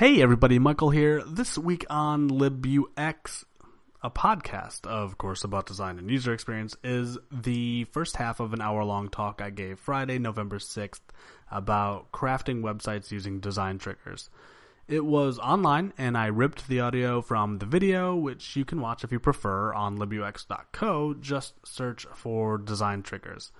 Hey everybody, Michael here. This week on LibUX, a podcast, of course, about design and user experience, is the first half of an hour long talk I gave Friday, November 6th about crafting websites using design triggers. It was online, and I ripped the audio from the video, which you can watch if you prefer on libux.co. Just search for design triggers.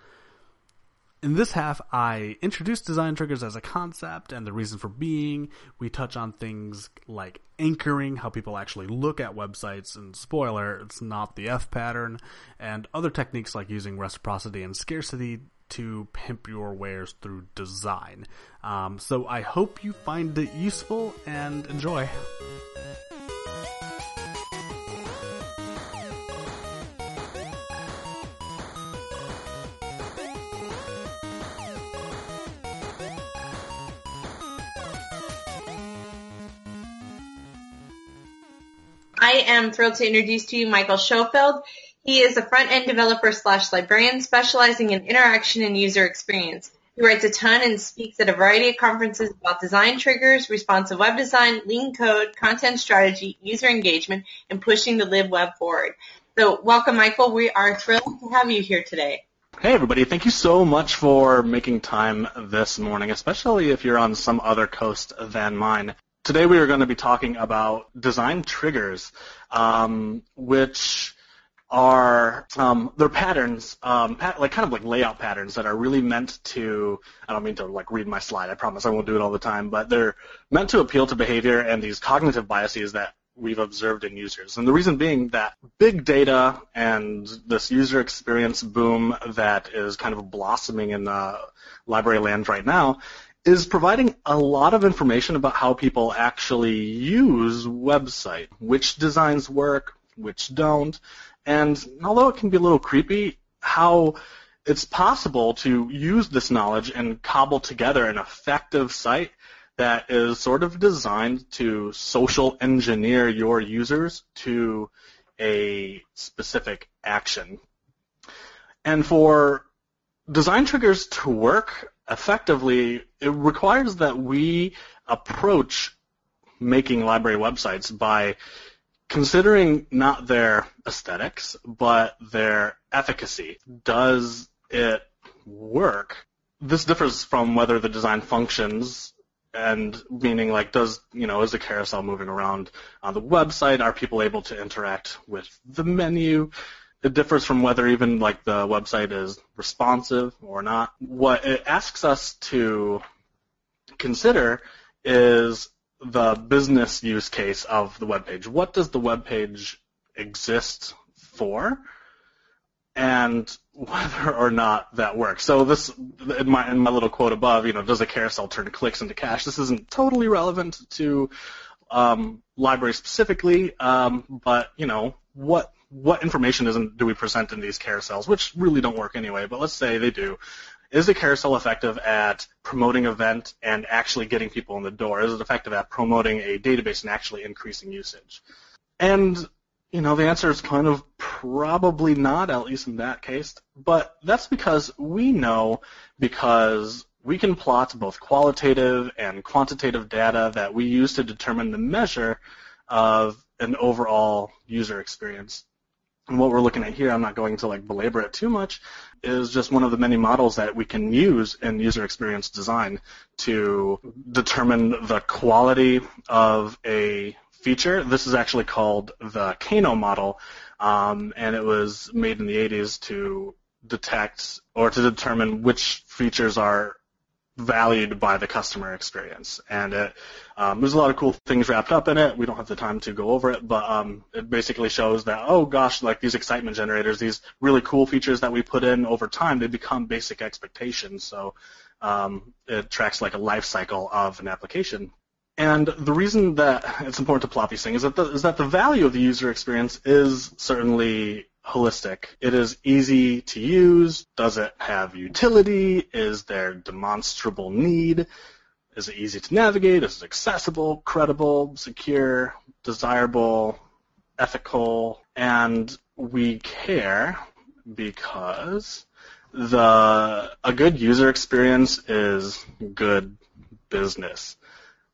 In this half, I introduce design triggers as a concept and the reason for being. We touch on things like anchoring, how people actually look at websites, and spoiler, it's not the F pattern, and other techniques like using reciprocity and scarcity to pimp your wares through design. Um, so I hope you find it useful and enjoy. I am thrilled to introduce to you Michael Schofield. He is a front-end developer slash librarian specializing in interaction and user experience. He writes a ton and speaks at a variety of conferences about design triggers, responsive web design, lean code, content strategy, user engagement, and pushing the live web forward. So welcome, Michael. We are thrilled to have you here today. Hey everybody, thank you so much for making time this morning, especially if you're on some other coast than mine. Today we are going to be talking about design triggers, um, which are um, they're patterns, um, pat- like kind of like layout patterns that are really meant to. I don't mean to like read my slide. I promise I won't do it all the time, but they're meant to appeal to behavior and these cognitive biases that we've observed in users. And the reason being that big data and this user experience boom that is kind of blossoming in the library land right now is providing a lot of information about how people actually use website, which designs work, which don't, and although it can be a little creepy, how it's possible to use this knowledge and cobble together an effective site that is sort of designed to social engineer your users to a specific action. And for design triggers to work effectively, it requires that we approach making library websites by considering not their aesthetics, but their efficacy. Does it work? This differs from whether the design functions and meaning like does you know is the carousel moving around on the website are people able to interact with the menu it differs from whether even like the website is responsive or not what it asks us to consider is the business use case of the web page. What does the web page exist for? And whether or not that works. So this, in my, in my little quote above, you know, does a carousel turn clicks into cash? This isn't totally relevant to um, library specifically, um, but you know, what what information isn't do we present in these carousels, which really don't work anyway. But let's say they do. Is the carousel effective at promoting event and actually getting people in the door? Is it effective at promoting a database and actually increasing usage? And you know, the answer is kind of probably not, at least in that case. But that's because we know because we can plot both qualitative and quantitative data that we use to determine the measure of an overall user experience. And what we're looking at here, I'm not going to like belabor it too much, is just one of the many models that we can use in user experience design to determine the quality of a feature. This is actually called the Kano model, um, and it was made in the 80s to detect or to determine which features are valued by the customer experience. And it, um, there's a lot of cool things wrapped up in it. We don't have the time to go over it, but um, it basically shows that, oh gosh, like these excitement generators, these really cool features that we put in over time, they become basic expectations. So um, it tracks like a life cycle of an application. And the reason that it's important to plot these things is that the, is that the value of the user experience is certainly holistic. It is easy to use. Does it have utility? Is there demonstrable need? Is it easy to navigate? Is it accessible, credible, secure, desirable, ethical? And we care because the a good user experience is good business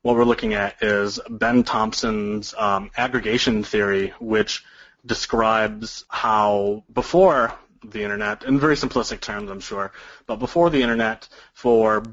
what we're looking at is Ben Thompson's um, aggregation theory, which describes how before the internet, in very simplistic terms, I'm sure, but before the internet, for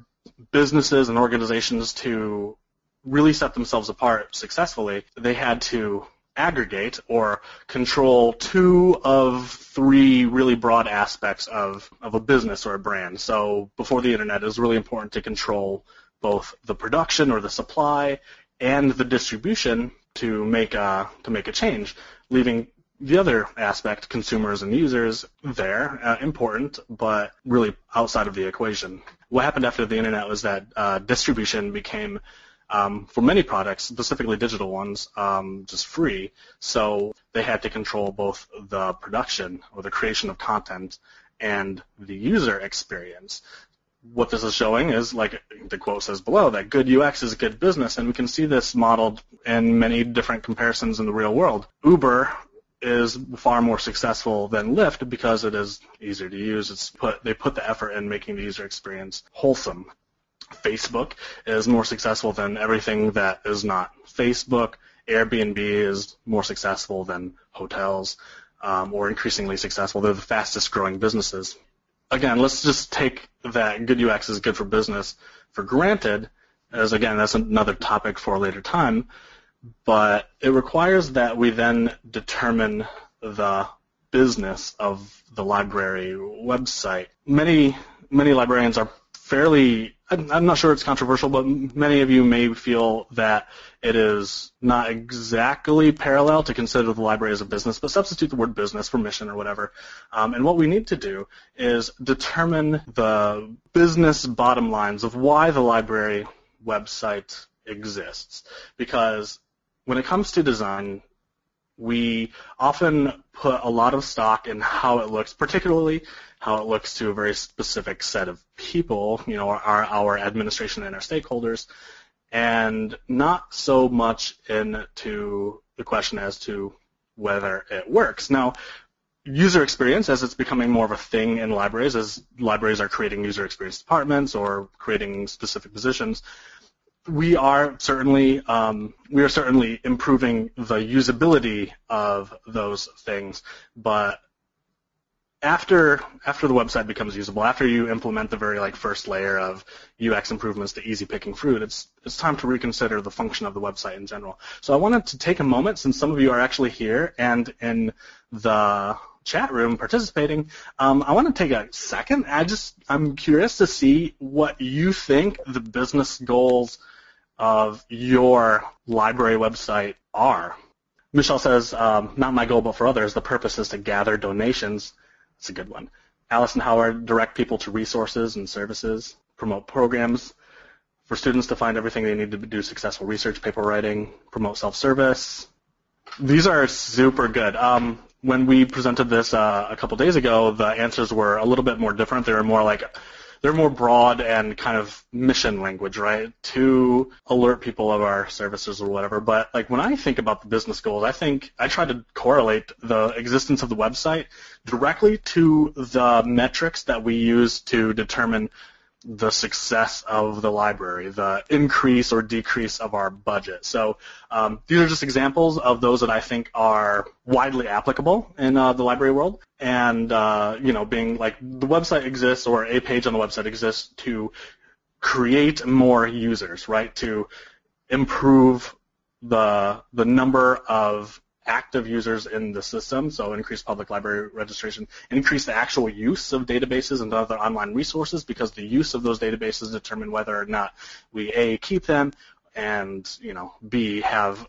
businesses and organizations to really set themselves apart successfully, they had to aggregate or control two of three really broad aspects of, of a business or a brand. So before the internet, it was really important to control both the production or the supply and the distribution to make a, to make a change, leaving the other aspect, consumers and users, there, uh, important, but really outside of the equation. What happened after the internet was that uh, distribution became um, for many products, specifically digital ones, um, just free. So they had to control both the production or the creation of content and the user experience. What this is showing is, like the quote says below, that good UX is a good business, and we can see this modeled in many different comparisons in the real world. Uber is far more successful than Lyft because it is easier to use. It's put they put the effort in making the user experience wholesome. Facebook is more successful than everything that is not Facebook. Airbnb is more successful than hotels, um, or increasingly successful. They're the fastest growing businesses. Again, let's just take that good UX is good for business for granted, as again, that's another topic for a later time, but it requires that we then determine the business of the library website. Many, many librarians are fairly I'm not sure it's controversial, but many of you may feel that it is not exactly parallel to consider the library as a business, but substitute the word business for mission or whatever. Um, and what we need to do is determine the business bottom lines of why the library website exists. Because when it comes to design, we often put a lot of stock in how it looks, particularly how it looks to a very specific set of people, you know, our, our administration and our stakeholders, and not so much into the question as to whether it works. Now, user experience, as it's becoming more of a thing in libraries, as libraries are creating user experience departments or creating specific positions, we are certainly um, we are certainly improving the usability of those things, but after after the website becomes usable, after you implement the very like first layer of UX improvements to easy picking fruit, it's it's time to reconsider the function of the website in general. So I wanted to take a moment, since some of you are actually here and in the chat room participating, um, I want to take a second. I just I'm curious to see what you think the business goals of your library website are. Michelle says, um, not my goal, but for others, the purpose is to gather donations it's a good one. Allison Howard, direct people to resources and services, promote programs for students to find everything they need to do successful research, paper writing, promote self-service. These are super good. Um, when we presented this uh, a couple days ago, the answers were a little bit more different. They were more like they're more broad and kind of mission language, right? To alert people of our services or whatever. But like when I think about the business goals, I think I try to correlate the existence of the website directly to the metrics that we use to determine the success of the library, the increase or decrease of our budget. So um, these are just examples of those that I think are widely applicable in uh, the library world. And uh, you know, being like the website exists or a page on the website exists to create more users, right? To improve the the number of active users in the system, so increase public library registration, increase the actual use of databases and other online resources because the use of those databases determine whether or not we A, keep them, and, you know, B, have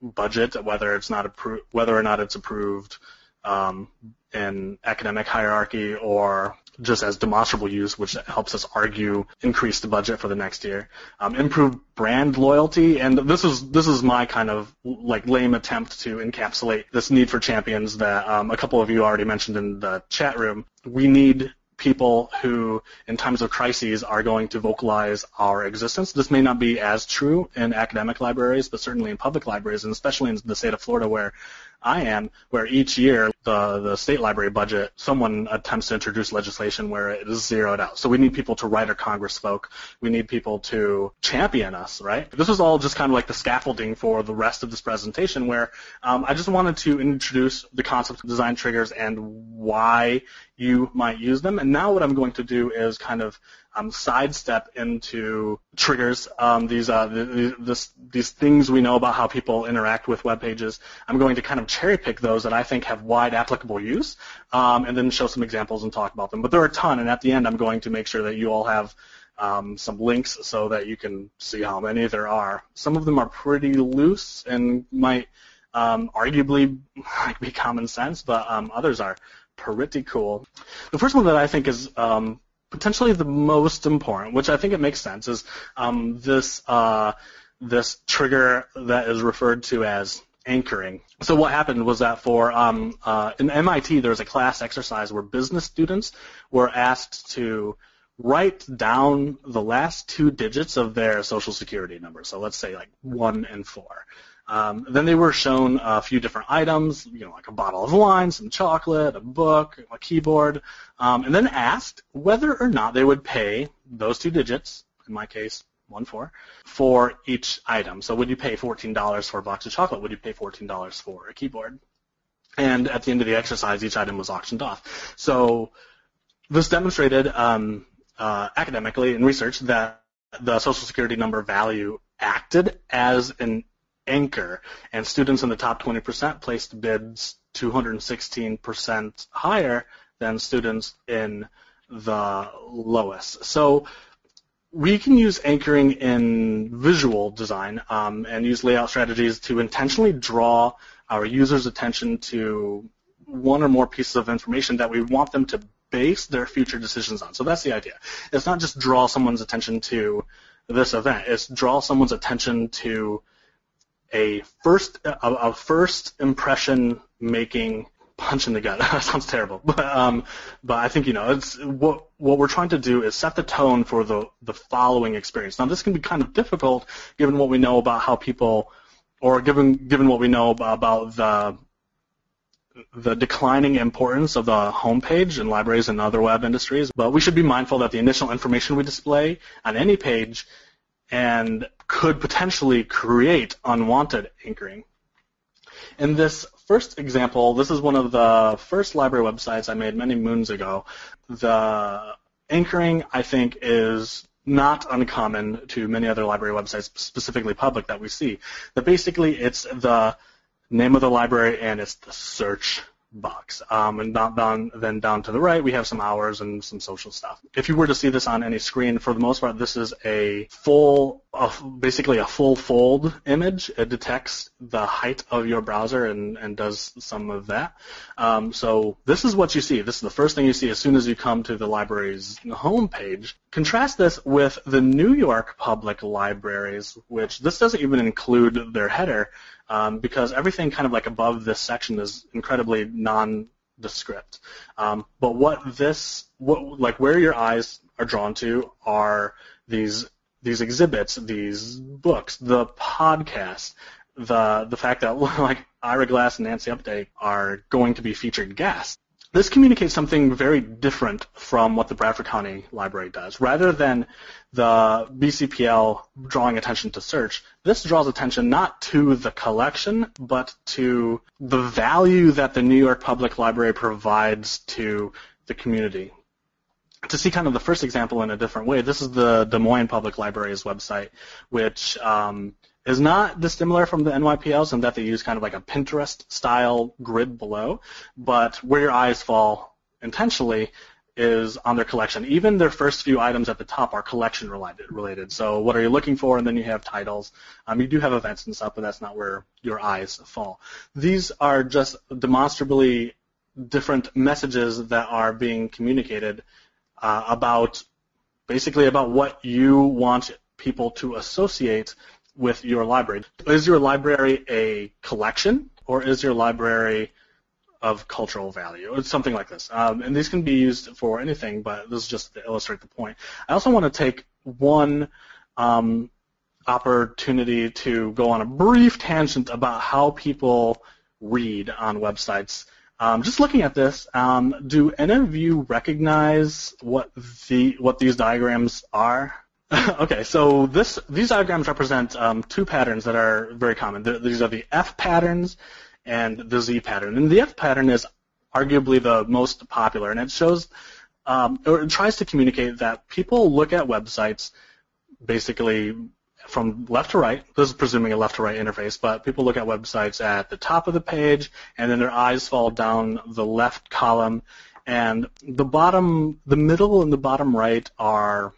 budget, whether it's not approved, whether or not it's approved um, in academic hierarchy or just as demonstrable use, which helps us argue increase the budget for the next year, um, improve brand loyalty, and this is this is my kind of like lame attempt to encapsulate this need for champions that um, a couple of you already mentioned in the chat room. We need people who, in times of crises, are going to vocalize our existence. This may not be as true in academic libraries, but certainly in public libraries, and especially in the state of Florida, where I am, where each year the the state library budget, someone attempts to introduce legislation where it is zeroed out. So we need people to write our Congress folk. We need people to champion us, right? This is all just kind of like the scaffolding for the rest of this presentation, where um, I just wanted to introduce the concept of design triggers and why you might use them. And now what I'm going to do is kind of um, sidestep into triggers, um, these, uh, the, this, these things we know about how people interact with web pages. I'm going to kind of cherry pick those that I think have wide applicable use, um, and then show some examples and talk about them. But there are a ton, and at the end I'm going to make sure that you all have um, some links so that you can see how many there are. Some of them are pretty loose and might um, arguably be common sense, but um, others are pretty cool. The first one that I think is um, potentially the most important, which I think it makes sense, is um, this uh, this trigger that is referred to as anchoring. So what happened was that for um, uh, in MIT there was a class exercise where business students were asked to write down the last two digits of their social security number. So let's say like one and four. Um, then they were shown a few different items, you know, like a bottle of wine, some chocolate, a book, a keyboard, um, and then asked whether or not they would pay those two digits, in my case, one four, for each item. So would you pay $14 for a box of chocolate? Would you pay $14 for a keyboard? And at the end of the exercise, each item was auctioned off. So this demonstrated um, uh, academically in research that the Social Security number value acted as an anchor, and students in the top 20% placed bids 216% higher than students in the lowest. So we can use anchoring in visual design um, and use layout strategies to intentionally draw our users' attention to one or more pieces of information that we want them to base their future decisions on. So that's the idea. It's not just draw someone's attention to this event. It's draw someone's attention to a first a, a first impression making punch in the gut. that sounds terrible, but um, but I think you know it's what what we're trying to do is set the tone for the the following experience. Now this can be kind of difficult given what we know about how people, or given given what we know about, the the declining importance of the homepage in libraries and other web industries, but we should be mindful that the initial information we display on any page and could potentially create unwanted anchoring. In this first example, this is one of the first library websites I made many moons ago. The anchoring, I think, is not uncommon to many other library websites, specifically public, that we see. That basically it's the name of the library and it's the search box. Um, and down, then down to the right, we have some hours and some social stuff. If you were to see this on any screen, for the most part, this is a full, uh, basically a full fold image. It detects the height of your browser and, and does some of that. Um, so this is what you see. This is the first thing you see as soon as you come to the library's homepage. Contrast this with the New York Public Libraries, which this doesn't even include their header um, because everything kind of like above this section is incredibly nondescript. Um, but what this, what like where your eyes are drawn to are these these exhibits, these books, the podcast, the the fact that like Ira Glass and Nancy Updike are going to be featured guests. This communicates something very different from what the Bradford County Library does. Rather than the BCPL drawing attention to search, this draws attention not to the collection, but to the value that the New York Public Library provides to the community. To see kind of the first example in a different way, this is the Des Moines Public Library's website, which um, is not dissimilar from the NYPLs in that they use kind of like a Pinterest style grid below, but where your eyes fall intentionally is on their collection. Even their first few items at the top are collection related. related. So what are you looking for? And then you have titles. Um, you do have events and stuff, but that's not where your eyes fall. These are just demonstrably different messages that are being communicated uh, about basically about what you want people to associate with your library. Is your library a collection or is your library of cultural value? or something like this. Um, and these can be used for anything, but this is just to illustrate the point. I also want to take one um, opportunity to go on a brief tangent about how people read on websites. Um, just looking at this, um, do any of you recognize what the what these diagrams are? okay, so this these diagrams represent um, two patterns that are very common. these are the F patterns and the Z pattern. And the F pattern is arguably the most popular, and it shows um, or it tries to communicate that people look at websites basically from left to right. This is presuming a left to right interface, but people look at websites at the top of the page, and then their eyes fall down the left column, and the bottom, the middle and the bottom right are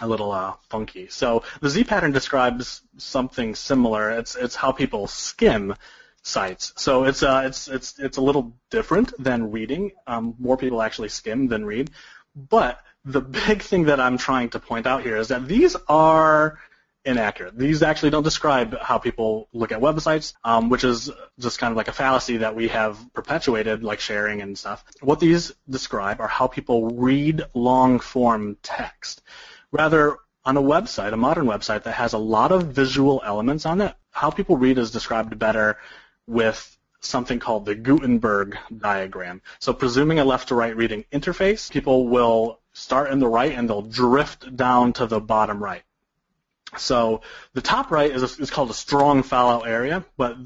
a little uh, funky. So the Z pattern describes something similar. It's it's how people skim sites. So it's uh it's it's it's a little different than reading. Um, more people actually skim than read. But the big thing that I'm trying to point out here is that these are inaccurate. These actually don't describe how people look at websites, um, which is just kind of like a fallacy that we have perpetuated, like sharing and stuff. What these describe are how people read long-form text. Rather, on a website, a modern website that has a lot of visual elements on it, how people read is described better with something called the Gutenberg diagram. So presuming a left to right reading interface, people will start in the right and they'll drift down to the bottom right. So the top right is, a, is called a strong fallow area, but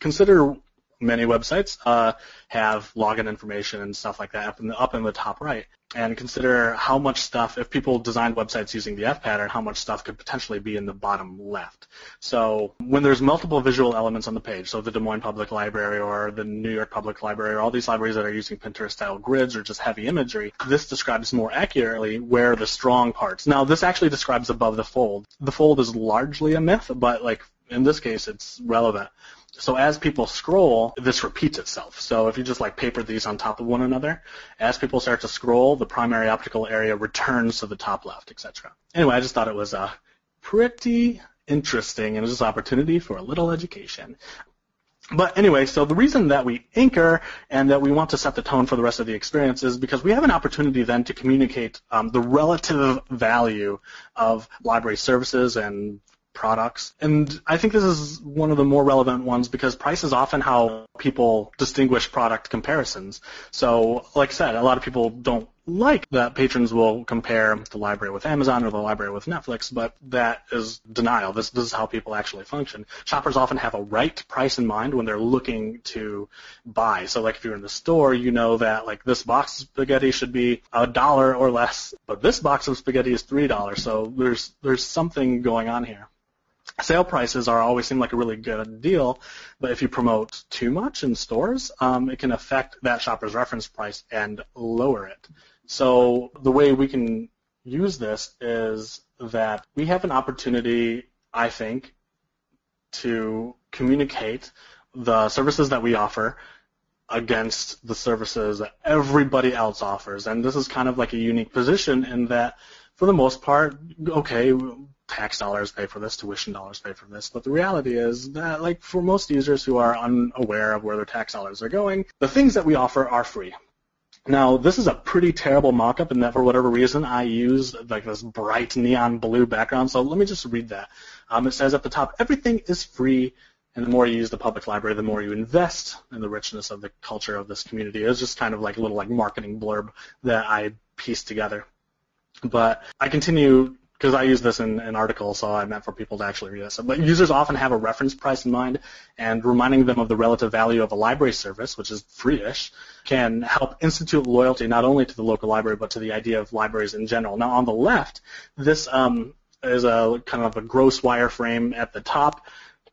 consider many websites uh, have login information and stuff like that up in the up in the top right. And consider how much stuff, if people designed websites using the F pattern, how much stuff could potentially be in the bottom left. So when there's multiple visual elements on the page, so the Des Moines Public Library or the New York Public Library or all these libraries that are using Pinterest-style grids or just heavy imagery, this describes more accurately where the strong parts. Now this actually describes above the fold. The fold is largely a myth, but like in this case, it's relevant. So as people scroll, this repeats itself. So if you just like paper these on top of one another, as people start to scroll, the primary optical area returns to the top left, etc. Anyway, I just thought it was uh, pretty interesting and just an opportunity for a little education. But anyway, so the reason that we anchor and that we want to set the tone for the rest of the experience is because we have an opportunity then to communicate um, the relative value of library services and products. And I think this is one of the more relevant ones because price is often how people distinguish product comparisons. So, like I said, a lot of people don't like that patrons will compare the library with Amazon or the library with Netflix, but that is denial. This, this is how people actually function. Shoppers often have a right price in mind when they're looking to buy. So like if you're in the store, you know that like this box of spaghetti should be a dollar or less, but this box of spaghetti is three dollars. So there's there's something going on here sale prices are always seem like a really good deal, but if you promote too much in stores, um, it can affect that shopper's reference price and lower it. So the way we can use this is that we have an opportunity, I think, to communicate the services that we offer against the services that everybody else offers. And this is kind of like a unique position in that for the most part, okay, tax dollars pay for this, tuition dollars pay for this. But the reality is that, like, for most users who are unaware of where their tax dollars are going, the things that we offer are free. Now, this is a pretty terrible mock-up in that for whatever reason I used like this bright neon blue background. So let me just read that. Um, it says at the top, everything is free, and the more you use the public library, the more you invest in the richness of the culture of this community. It's just kind of like a little like marketing blurb that I pieced together. But I continue because I use this in an article, so I meant for people to actually read this. But users often have a reference price in mind, and reminding them of the relative value of a library service, which is free-ish, can help institute loyalty not only to the local library but to the idea of libraries in general. Now, on the left, this um, is a kind of a gross wireframe at the top.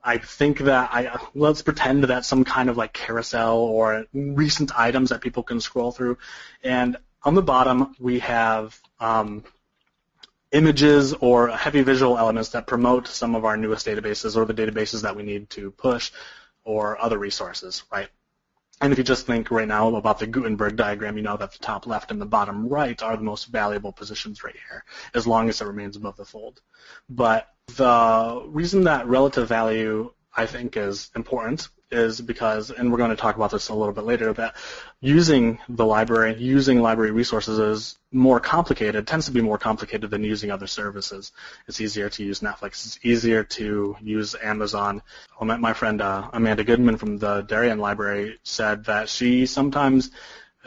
I think that I let's pretend that some kind of like carousel or recent items that people can scroll through, and on the bottom we have um, images or heavy visual elements that promote some of our newest databases or the databases that we need to push or other resources, right? And if you just think right now about the Gutenberg diagram, you know that the top left and the bottom right are the most valuable positions right here, as long as it remains above the fold. But the reason that relative value I think is important is because, and we're going to talk about this a little bit later, that using the library, using library resources is more complicated, tends to be more complicated than using other services. It's easier to use Netflix. It's easier to use Amazon. I met My friend uh, Amanda Goodman from the Darien Library said that she sometimes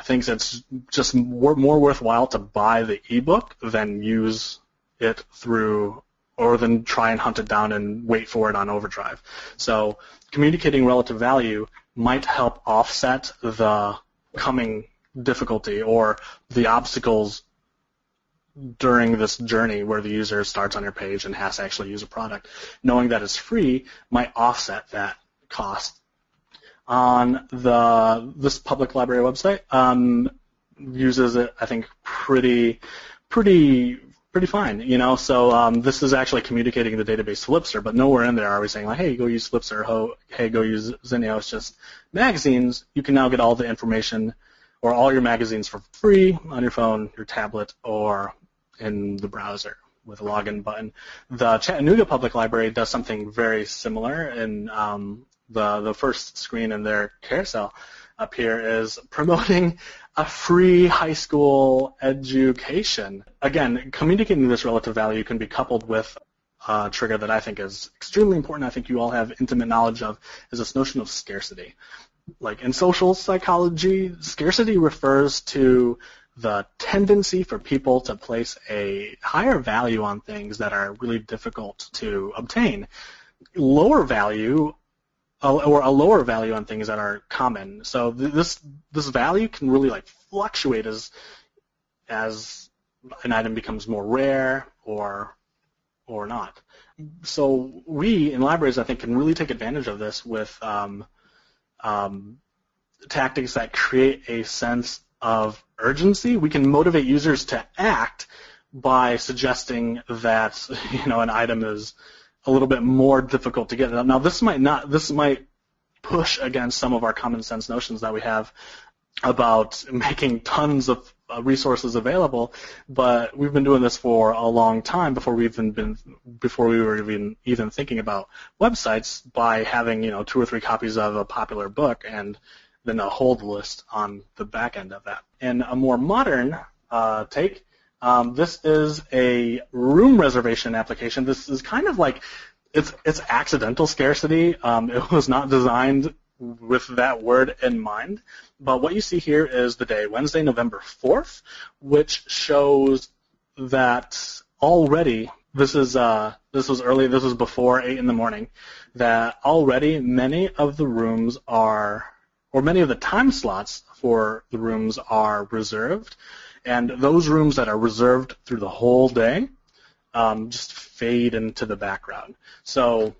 thinks it's just more, more worthwhile to buy the ebook than use it through or then try and hunt it down and wait for it on overdrive. So communicating relative value might help offset the coming difficulty or the obstacles during this journey where the user starts on your page and has to actually use a product. Knowing that it's free might offset that cost. On the this public library website, um, uses it I think pretty pretty pretty fine, you know. So um, this is actually communicating the database to Flipster, but nowhere in there are we saying like, hey, go use Flipster, ho, hey, go use Zinio. It's just magazines. You can now get all the information or all your magazines for free on your phone, your tablet, or in the browser with a login button. The Chattanooga Public Library does something very similar, in um, the the first screen in their carousel up here is promoting a free high school education. Again, communicating this relative value can be coupled with a trigger that I think is extremely important. I think you all have intimate knowledge of is this notion of scarcity. Like in social psychology, scarcity refers to the tendency for people to place a higher value on things that are really difficult to obtain. Lower value or a lower value on things that are common. So this this value can really like fluctuate as as an item becomes more rare or or not. So we in libraries, I think, can really take advantage of this with um, um, tactics that create a sense of urgency. We can motivate users to act by suggesting that you know an item is a little bit more difficult to get. Now, this might not, this might push against some of our common sense notions that we have about making tons of uh, resources available, but we've been doing this for a long time before we even been before we were even even thinking about websites by having you know two or three copies of a popular book and then a hold list on the back end of that. And a more modern uh, take um, this is a room reservation application. This is kind of like it's it's accidental scarcity. Um, it was not designed with that word in mind. But what you see here is the day Wednesday, November 4th, which shows that already this is uh, this was early. This was before eight in the morning. That already many of the rooms are, or many of the time slots for the rooms are reserved. And those rooms that are reserved through the whole day um, just fade into the background. So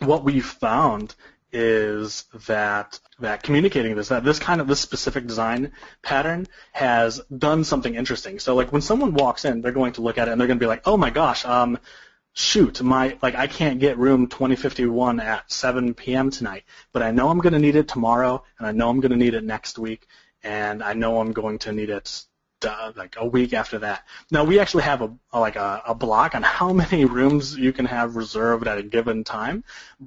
what we've found is that that communicating this that this kind of this specific design pattern has done something interesting. So like when someone walks in, they're going to look at it and they're going to be like, "Oh my gosh, um, shoot, my like I can't get room 2051 at 7 p.m. tonight, but I know I'm going to need it tomorrow, and I know I'm going to need it next week, and I know I'm going to need it uh, like a week after that. Now we actually have a, a like a, a, block on how many rooms you can have reserved at a given time.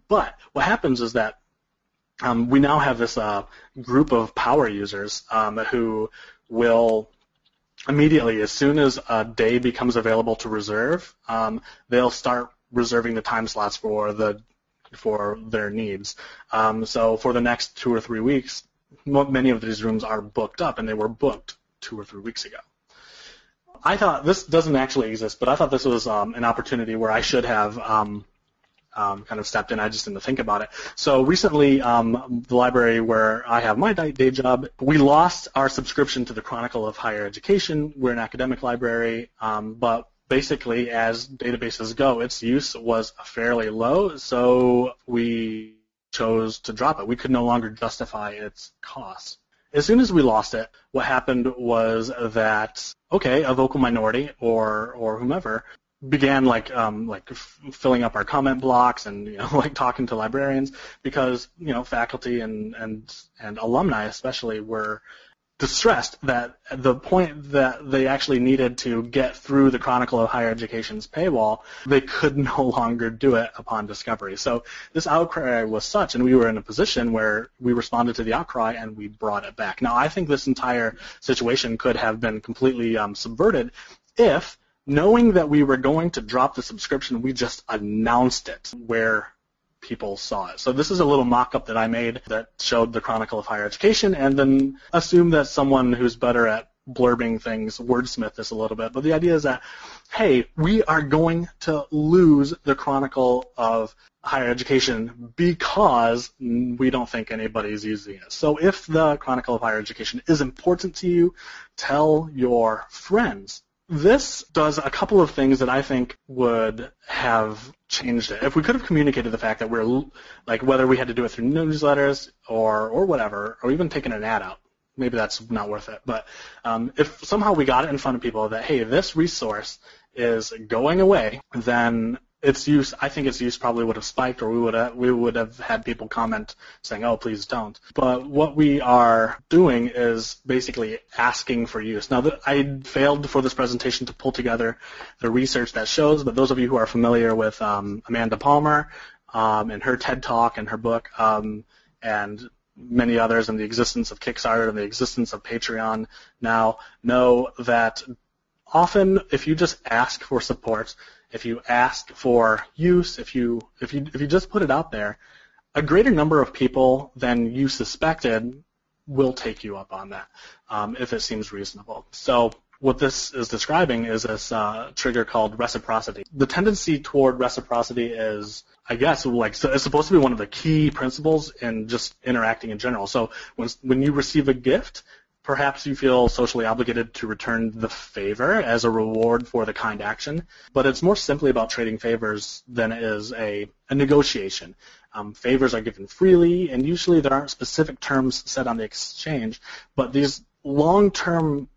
But what happens is that um, we now have this uh, group of power users um, who will immediately, as soon as a day becomes available to reserve, um, they'll start reserving the time slots for the for their needs. Um, so for the next two or three weeks, many of these rooms are booked up, and they were booked two or three weeks ago. I thought this doesn't actually exist, but I thought this was um, an opportunity where I should have um, um, kind of stepped in. I just didn't think about it. So recently, um, the library where I have my day job, we lost our subscription to the Chronicle of Higher Education. We're an academic library, um, but basically, as databases go, its use was fairly low, so we chose to drop it. We could no longer justify its costs as soon as we lost it, what happened was that okay, a vocal minority or or whomever began like um, like f- filling up our comment blocks and you know like talking to librarians because you know faculty and and and alumni especially were distressed that the point that they actually needed to get through the Chronicle of Higher Education's paywall, they could no longer do it upon discovery. So this outcry was such, and we were in a position where we responded to the outcry and we brought it back. Now, I think this entire situation could have been completely um, subverted if knowing that we were going to drop the subscription, we just announced it where people saw it. So this is a little mock-up that I made that showed the Chronicle of Higher Education and then assume that someone who's better at blurbing things wordsmith this a little bit. But the idea is that, hey, we are going to lose the Chronicle of Higher Education because we don't think anybody's using it. So if the Chronicle of Higher Education is important to you, tell your friends this does a couple of things that I think would have changed it. If we could have communicated the fact that we're like whether we had to do it through newsletters or or whatever, or even taking an ad out, maybe that's not worth it. But um, if somehow we got it in front of people that hey, this resource is going away, then its use, I think its use probably would have spiked, or we would have, we would have had people comment saying, "Oh, please don't." But what we are doing is basically asking for use. Now, I failed for this presentation to pull together the research that shows, but those of you who are familiar with um, Amanda Palmer um, and her TED Talk and her book, um, and many others, and the existence of Kickstarter and the existence of Patreon now, know that often if you just ask for support if you ask for use, if you if you if you just put it out there, a greater number of people than you suspected will take you up on that um, if it seems reasonable. So what this is describing is this uh, trigger called reciprocity. The tendency toward reciprocity is, I guess, like so it's supposed to be one of the key principles in just interacting in general. So when when you receive a gift, Perhaps you feel socially obligated to return the favor as a reward for the kind action, but it's more simply about trading favors than it is a, a negotiation. Um, favors are given freely, and usually there aren't specific terms set on the exchange, but these long-term,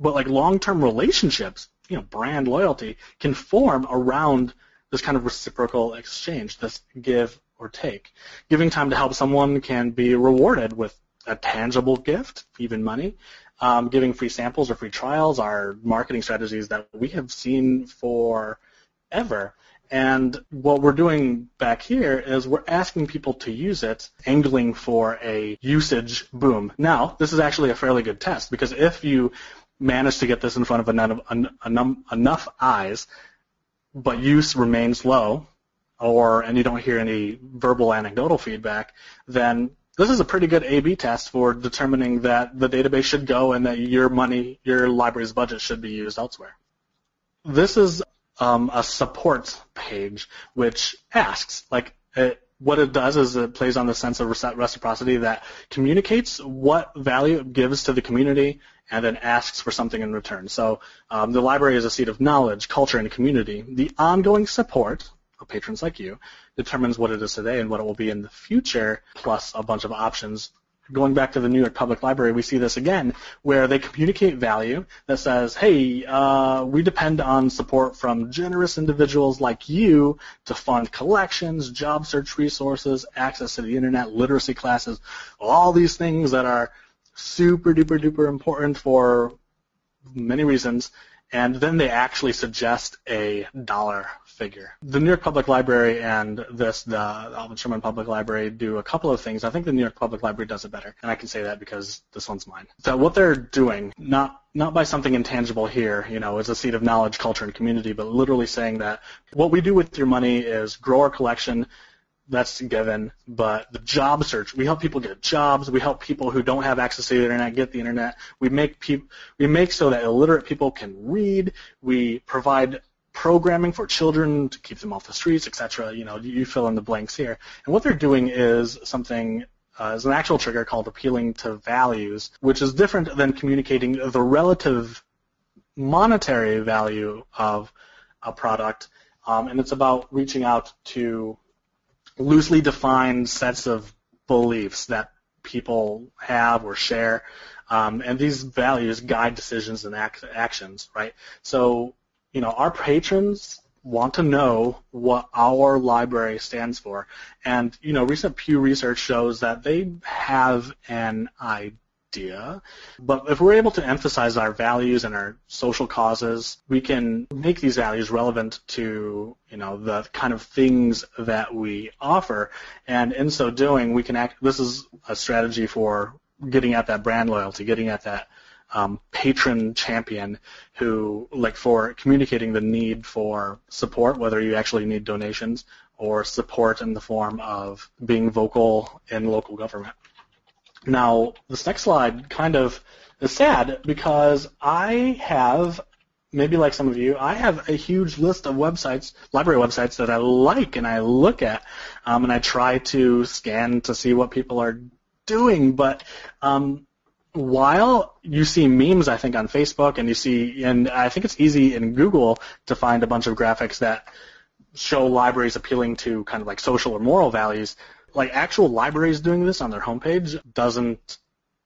but like long-term relationships, you know, brand loyalty can form around this kind of reciprocal exchange, this give or take. Giving time to help someone can be rewarded with a tangible gift, even money. Um, giving free samples or free trials are marketing strategies that we have seen forever. And what we're doing back here is we're asking people to use it, angling for a usage boom. Now, this is actually a fairly good test because if you manage to get this in front of enough, enough eyes, but use remains low, or and you don't hear any verbal anecdotal feedback, then this is a pretty good A/B test for determining that the database should go and that your money, your library's budget should be used elsewhere. This is um, a support page which asks, like, it, what it does is it plays on the sense of reciprocity that communicates what value it gives to the community and then asks for something in return. So um, the library is a seat of knowledge, culture, and community. The ongoing support patrons like you determines what it is today and what it will be in the future, plus a bunch of options. Going back to the New York Public Library, we see this again, where they communicate value that says, hey, uh, we depend on support from generous individuals like you to fund collections, job search resources, access to the internet, literacy classes, all these things that are super duper duper important for many reasons. And then they actually suggest a dollar figure. The New York Public Library and this, the Alvin Sherman Public Library, do a couple of things. I think the New York Public Library does it better, and I can say that because this one's mine. So what they're doing, not not by something intangible here, you know, is a seed of knowledge, culture, and community, but literally saying that what we do with your money is grow our collection, that's given. But the job search, we help people get jobs. We help people who don't have access to the internet get the internet. We make people, we make so that illiterate people can read. We provide programming for children to keep them off the streets, etc. You know, you fill in the blanks here. And what they're doing is something uh, is an actual trigger called appealing to values, which is different than communicating the relative monetary value of a product. Um, and it's about reaching out to loosely defined sets of beliefs that people have or share. Um, and these values guide decisions and act- actions, right? So you know, our patrons want to know what our library stands for. And, you know, recent Pew research shows that they have an idea idea. But if we're able to emphasize our values and our social causes, we can make these values relevant to, you know, the kind of things that we offer. And in so doing, we can act, this is a strategy for getting at that brand loyalty, getting at that um, patron champion who, like, for communicating the need for support, whether you actually need donations or support in the form of being vocal in local government. Now, this next slide kind of is sad because I have, maybe like some of you, I have a huge list of websites, library websites that I like and I look at, um, and I try to scan to see what people are doing, but um, while you see memes, I think, on Facebook, and you see, and I think it's easy in Google to find a bunch of graphics that show libraries appealing to kind of like social or moral values, like actual libraries doing this on their homepage doesn't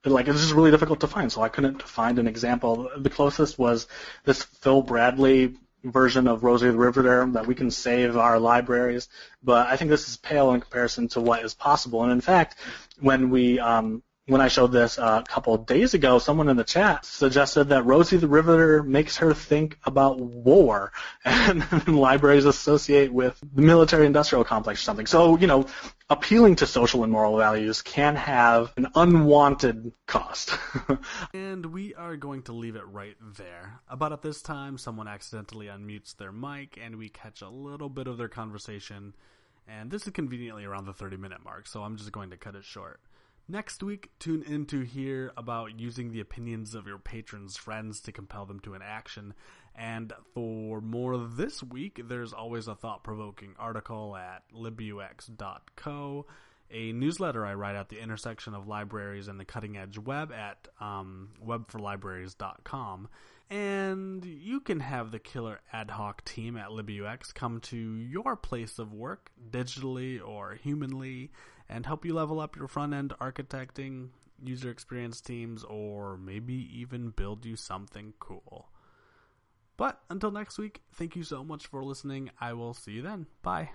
like it's just really difficult to find. So I couldn't find an example. The closest was this Phil Bradley version of Rosie the Riveter that we can save our libraries, but I think this is pale in comparison to what is possible. And in fact, when we um, when I showed this uh, a couple days ago, someone in the chat suggested that Rosie the Riveter makes her think about war and, and libraries associate with the military-industrial complex or something. So, you know, appealing to social and moral values can have an unwanted cost. and we are going to leave it right there. About at this time, someone accidentally unmutes their mic and we catch a little bit of their conversation. And this is conveniently around the 30 minute mark, so I'm just going to cut it short. Next week, tune in to hear about using the opinions of your patrons' friends to compel them to an action. And for more this week, there's always a thought provoking article at libux.co, a newsletter I write at the intersection of libraries and the cutting edge web at um, webforlibraries.com. And you can have the killer ad hoc team at LibUX come to your place of work, digitally or humanly and help you level up your front end architecting, user experience teams, or maybe even build you something cool. But until next week, thank you so much for listening. I will see you then. Bye.